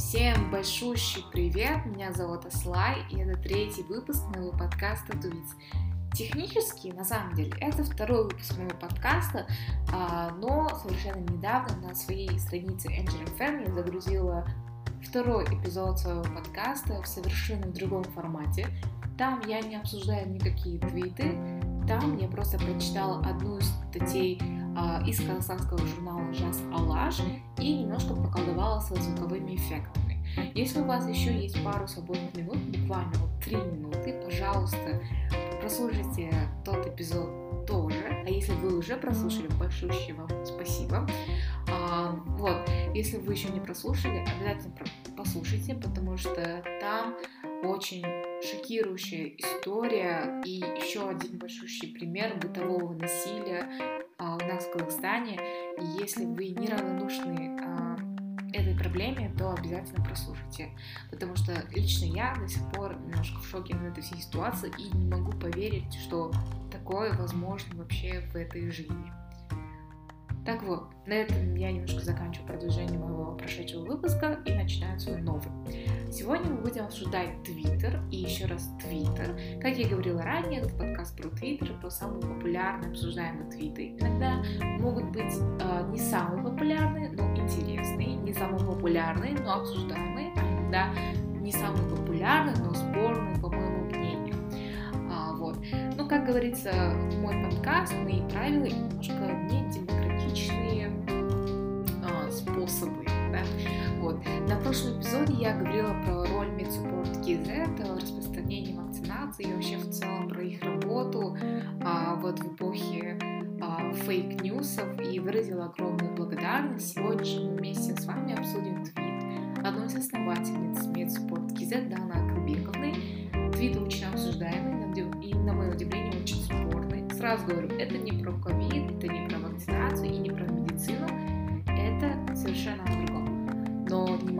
Всем большущий привет, меня зовут Аслай, и это третий выпуск моего подкаста Тувиц. Технически, на самом деле, это второй выпуск моего подкаста, а, но совершенно недавно на своей странице Angel FM я загрузила второй эпизод своего подкаста в совершенно другом формате. Там я не обсуждаю никакие твиты, там я просто прочитала одну из статей из казахстанского журнала «Жас Алаш» и немножко поколдовала со звуковыми эффектами. Если у вас еще есть пару свободных минут, буквально вот три минуты, пожалуйста, прослушайте тот эпизод тоже. А если вы уже прослушали, большое вам спасибо. А, вот, если вы еще не прослушали, обязательно послушайте, потому что там очень шокирующая история и еще один большущий пример бытового насилия а, у нас в Казахстане. И если вы неравнодушны а, этой проблеме, то обязательно прослушайте. Потому что лично я до сих пор немножко в шоке на этой всей ситуации и не могу поверить, что такое возможно вообще в этой жизни. Так вот, на этом я немножко заканчиваю продвижение моего прошедшего выпуска и начинаю свой новый. Сегодня мы будем обсуждать Твиттер и еще раз Твиттер. Как я говорила ранее, этот подкаст про Твиттер, про самые популярные обсуждаемые твиты. Иногда могут быть э, не самые популярные, но интересные, не самые популярные, но обсуждаемые, а иногда не самые популярные, но спорные, по моему мнению. А, вот. Ну, как говорится, мой подкаст, мои правила немножко не демократичные а, способы. Да? Вот. На прошлом эпизоде я говорила про роль MedSupport KZ, распространение вакцинации и вообще в целом про их работу а, вот в эпохе а, fake news ов и выразила огромную благодарность. Сегодня мы вместе с вами обсудим твит одной из основательниц MedSupport KZ Даны Акильбековны. Твит очень обсуждаемый и, на мое удивление, очень спорный. Сразу говорю, это не про ковид, это не про вакцинацию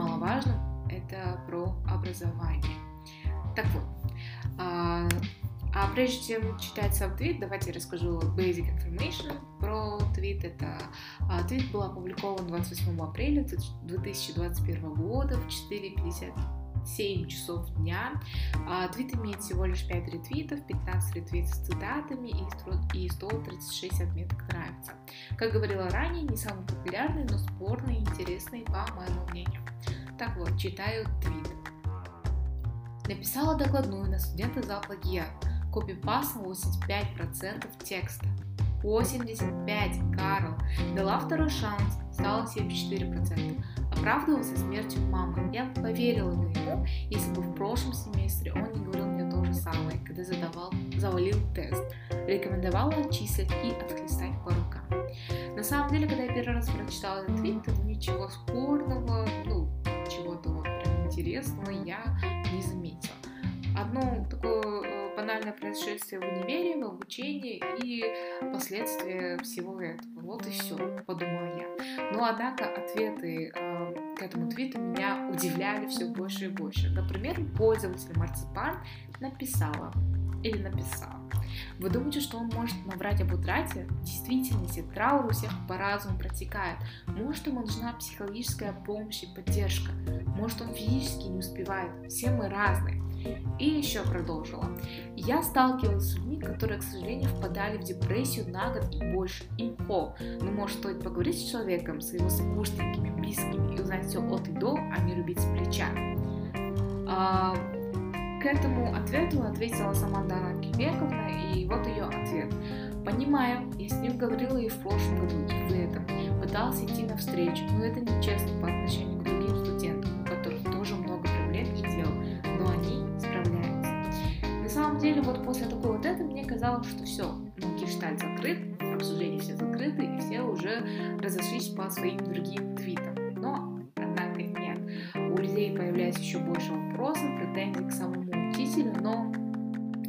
Но немаловажно, это про образование. Так вот, а, а прежде чем читать сам твит, давайте я расскажу basic information про твит. Это а, твит был опубликован 28 апреля 2021 года в 4.50 7 часов дня. А, твит имеет всего лишь 5 ретвитов, 15 ретвитов с цитатами и 136 отметок нравится. Как говорила ранее, не самый популярный, но спорный и интересный, по моему мнению. Так вот, читаю твит. Написала докладную на студента за плагиат. Копипаст на 85% текста. 85, Карл. Дала второй шанс, стало 74%. Оправдывался смертью мамы. Я поверила бы ему, если бы в прошлом семестре он не говорил мне то же самое, когда задавал, завалил тест. Рекомендовала отчислить и отхлестать по рукам. На самом деле, когда я первый раз прочитала этот твит, то ничего спорного, ну, интересного я не заметила. Одно такое э, банальное происшествие в универе, в обучении и последствия всего этого. Вот и все, подумала я. Но, однако, ответы э, к этому твиту меня удивляли все больше и больше. Например, пользователь Марципан написала или написал. Вы думаете, что он может наврать об утрате? В действительности траур у всех по-разному протекает. Может, ему нужна психологическая помощь и поддержка. Может, он физически не успевает. Все мы разные. И еще продолжила. Я сталкивалась с людьми, которые, к сожалению, впадали в депрессию на год и больше. Имхо. Но может стоит поговорить с человеком, с его сокурсниками, близкими и узнать все от и до, а не любить с плеча. К этому ответу ответила сама Дана Кибековна, и вот ее ответ. Понимаю, я с ним говорила и в прошлом году, и в этом. Пыталась идти навстречу, но это нечестно по отношению к другим студентам, у которых тоже много проблем и дел, но они справляются. На самом деле, вот после такого вот этого мне казалось, что все, гештальт закрыт, обсуждения все закрыты, и все уже разошлись по своим другим твитам. Но, однако, нет. У людей появляется еще больше вопросов, претензий к самому учителю, но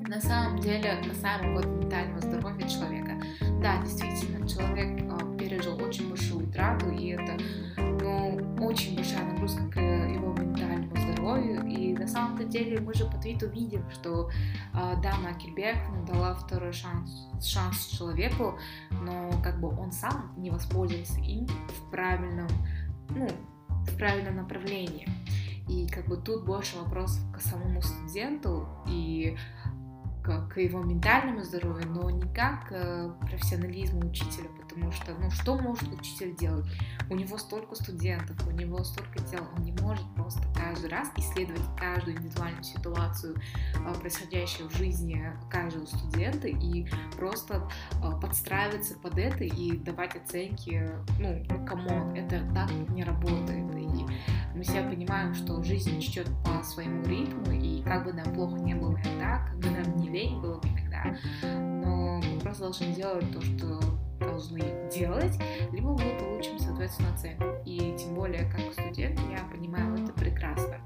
на самом деле касаемо вот ментального здоровья человека. Да, действительно, человек э, пережил очень большую утрату, и это ну, очень большая нагрузка к его ментальному здоровью. И на самом-то деле мы же по твиту видим, что э, Дана Акельбековна дала второй шанс, шанс человеку, но как бы он сам не воспользовался им в правильном, ну, в правильном направлении. И как бы тут больше вопросов к самому студенту и к, к его ментальному здоровью, но не как к профессионализму учителя, потому что, ну, что может учитель делать? У него столько студентов, у него столько дел, он не может просто каждый раз исследовать каждую индивидуальную ситуацию, а, происходящую в жизни каждого студента, и просто а, подстраиваться под это и давать оценки, ну, ну, come on, это так не работает, и мы все понимаем, что жизнь течет по своему ритму, и как бы нам плохо не было иногда, как бы нам не лень было бы иногда, но мы просто должны делать то, что должны делать, либо мы получим, соответственно, оценку. И тем более, как студент, я понимаю это прекрасно.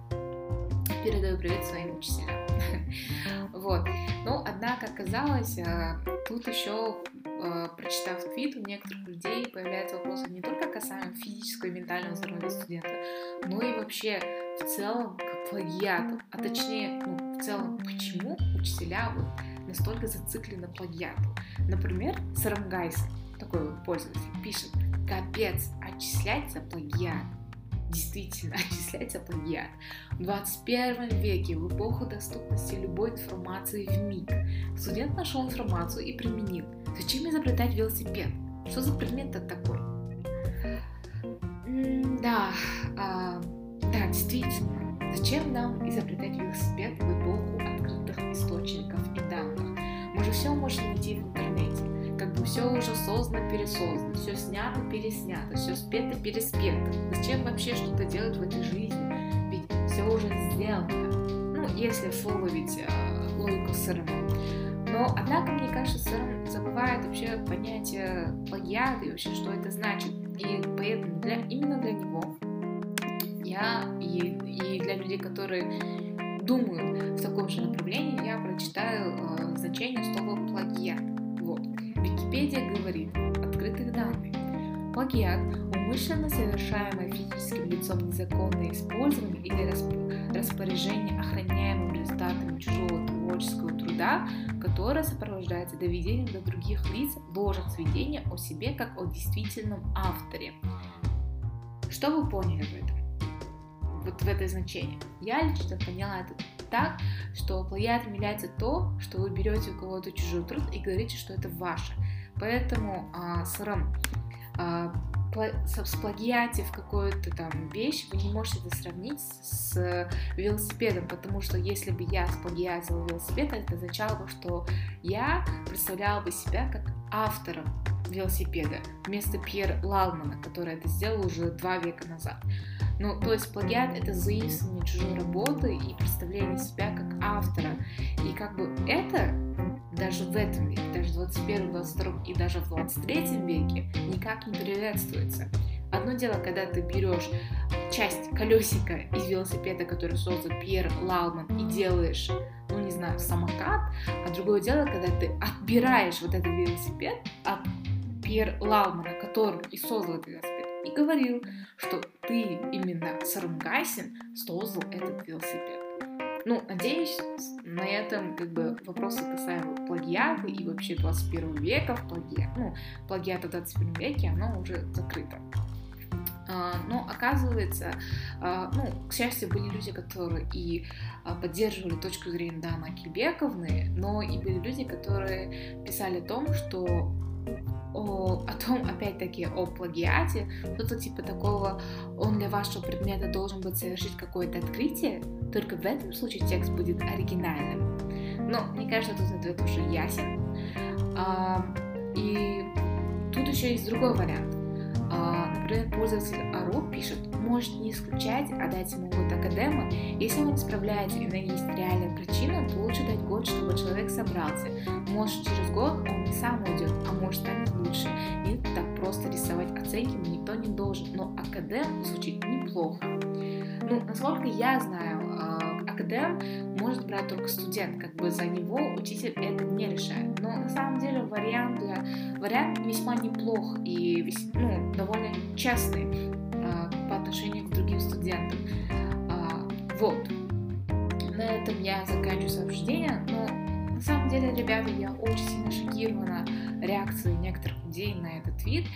Передаю привет своим учителям. Вот. Ну, однако, оказалось, э, тут еще э, прочитав твит, у некоторых людей появляются вопросы не только касаемо физического и ментального здоровья студента, но и вообще в целом к плагиату, а точнее, ну, в целом, почему учителя вот настолько зациклены плагиату. Например, Сарамгайс, такой вот пользователь, пишет, капец, отчисляется плагиат. Действительно, отчисляется плагиат. В 21 веке, в эпоху доступности любой информации в миг, студент нашел информацию и применил. Зачем изобретать велосипед? Что за предмет это такой? да, а, да, действительно. Зачем нам изобретать велосипед в эпоху открытых источников и данных? Мы же все можем найти в интернете как бы все уже создано, пересоздано, все снято, переснято, все спето, переспето. Зачем вообще что-то делать в этой жизни? Ведь все уже сделано. Ну, если выловить э, логику СРМ. Но, однако, мне кажется, СРМ забывает вообще понятие плагиата и вообще, что это значит. И поэтому для, именно для него я и, и для людей, которые думают в таком же направлении, я прочитаю э, значение слова плагиат. Вот. Википедия говорит, открытых данных. Плагиат – умышленно совершаемое физическим лицом незаконное использование или распоряжение охраняемым результатами чужого творческого труда, которое сопровождается доведением до других лиц ложных сведения о себе как о действительном авторе. Что вы поняли в этом? Вот в это значение. Я лично поняла это так, что плагиатом является то, что вы берете у кого-то чужой труд и говорите, что это ваше. Поэтому а, срам а, сплагиатив какую-то там вещь, вы не можете это сравнить с велосипедом, потому что если бы я сплагиатила велосипед, это означало бы, что я представляла бы себя как автором велосипеда вместо Пьер Лалмана, который это сделал уже два века назад. Ну, то есть плагиат — это заимствование чужой работы и представление себя как автора. И как бы это даже в этом веке, даже в 21, 22 и даже в 23 веке никак не приветствуется. Одно дело, когда ты берешь часть колесика из велосипеда, который создал Пьер Лалман, и делаешь, ну не знаю, самокат, а другое дело, когда ты отбираешь вот этот велосипед от Пьер Лалмана, который и создал этот велосипед, и говорил, что ты именно Сарунгайсин создал этот велосипед. Ну, надеюсь, на этом как бы вопросы касаемо плагиата и вообще 21 века в плагиат, ну, плагиата в 21 веке, оно уже закрыто. А, но оказывается, а, ну, к счастью, были люди, которые и а, поддерживали точку зрения Даны Акильбековны, но и были люди, которые писали о том, что о, о том, опять-таки, о плагиате, что-то типа такого, он для вашего предмета должен быть совершить какое-то открытие, только в этом случае текст будет оригинальным. Но мне кажется, тут ответ уже ясен. А, и тут еще есть другой вариант. А, например, пользователь Ару пишет, может не исключать, а дать ему год академа. Если он не справляется и на есть реальная причина, то лучше дать год, чтобы человек собрался. Может, через год он сам уйдет, а может станет лучше. И так просто рисовать оценки никто не должен, но академ звучит неплохо. Ну, насколько я знаю, а, академ может брать только студент, как бы за него учитель это не решает. Но на самом деле вариант для вариант весьма неплох и ну, довольно честный а, по отношению к другим студентам. А, вот. На этом я заканчиваю сообщение, но на самом деле, ребята, я очень сильно шокирована реакцией некоторых людей на этот твит.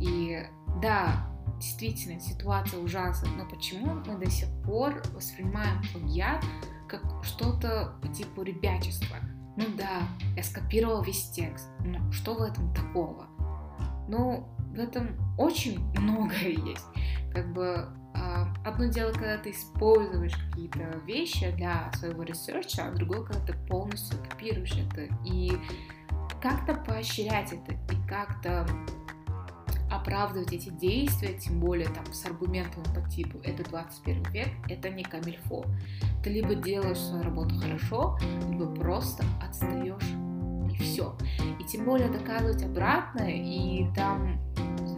И да, действительно ситуация ужасная, но почему мы до сих пор воспринимаем плагиат как что-то по типу ребячества? Ну да, я скопировал весь текст, но что в этом такого? Ну, в этом очень многое есть. Как бы а, одно дело, когда ты используешь какие-то вещи для своего research а, а другое, когда ты полностью копируешь это. И как-то поощрять это, и как-то оправдывать эти действия, тем более там с аргументами по типу «это 21 век», это не камильфо. Ты либо делаешь свою работу хорошо, либо просто отстаешь, и все. И тем более доказывать обратное, и там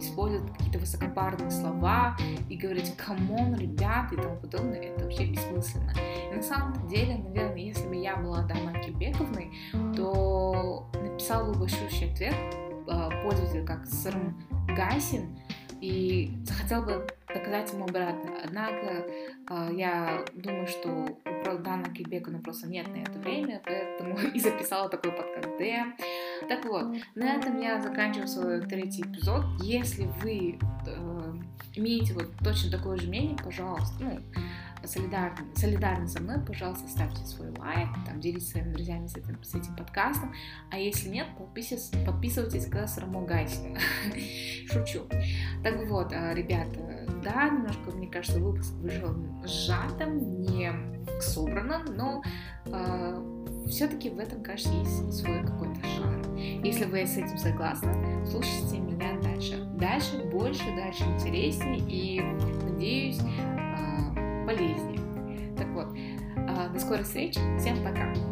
использовать какие-то высокопарные слова и говорить «come on, ребят» и тому подобное, это вообще бессмысленно. И на самом деле, наверное, если бы я была Даной Акильбековной, то написала бы большущий ответ а, пользователю как Срм Гайсин, и захотел бы доказать ему обратно. Однако э, я думаю, что у Кельбека ну, просто нет на это время, поэтому и записала такой подкаст Д. Так вот, на этом я заканчиваю свой третий эпизод. Если вы э, имеете вот точно такое же мнение, пожалуйста, ну, солидарны, солидарны со мной, пожалуйста, ставьте свой лайк, там, делитесь своими друзьями с этим, с этим подкастом. А если нет, подписывайтесь, подписывайтесь к Сарму Гайсину. Шучу. Так вот, а, ребята, да, немножко, мне кажется, выпуск вышел сжатым, не собранным, но э, все-таки в этом, кажется, есть свой какой-то шарм. Если вы с этим согласны, слушайте меня дальше. Дальше больше, дальше интереснее, и надеюсь, полезнее. Так вот, до скорой встречи, всем пока!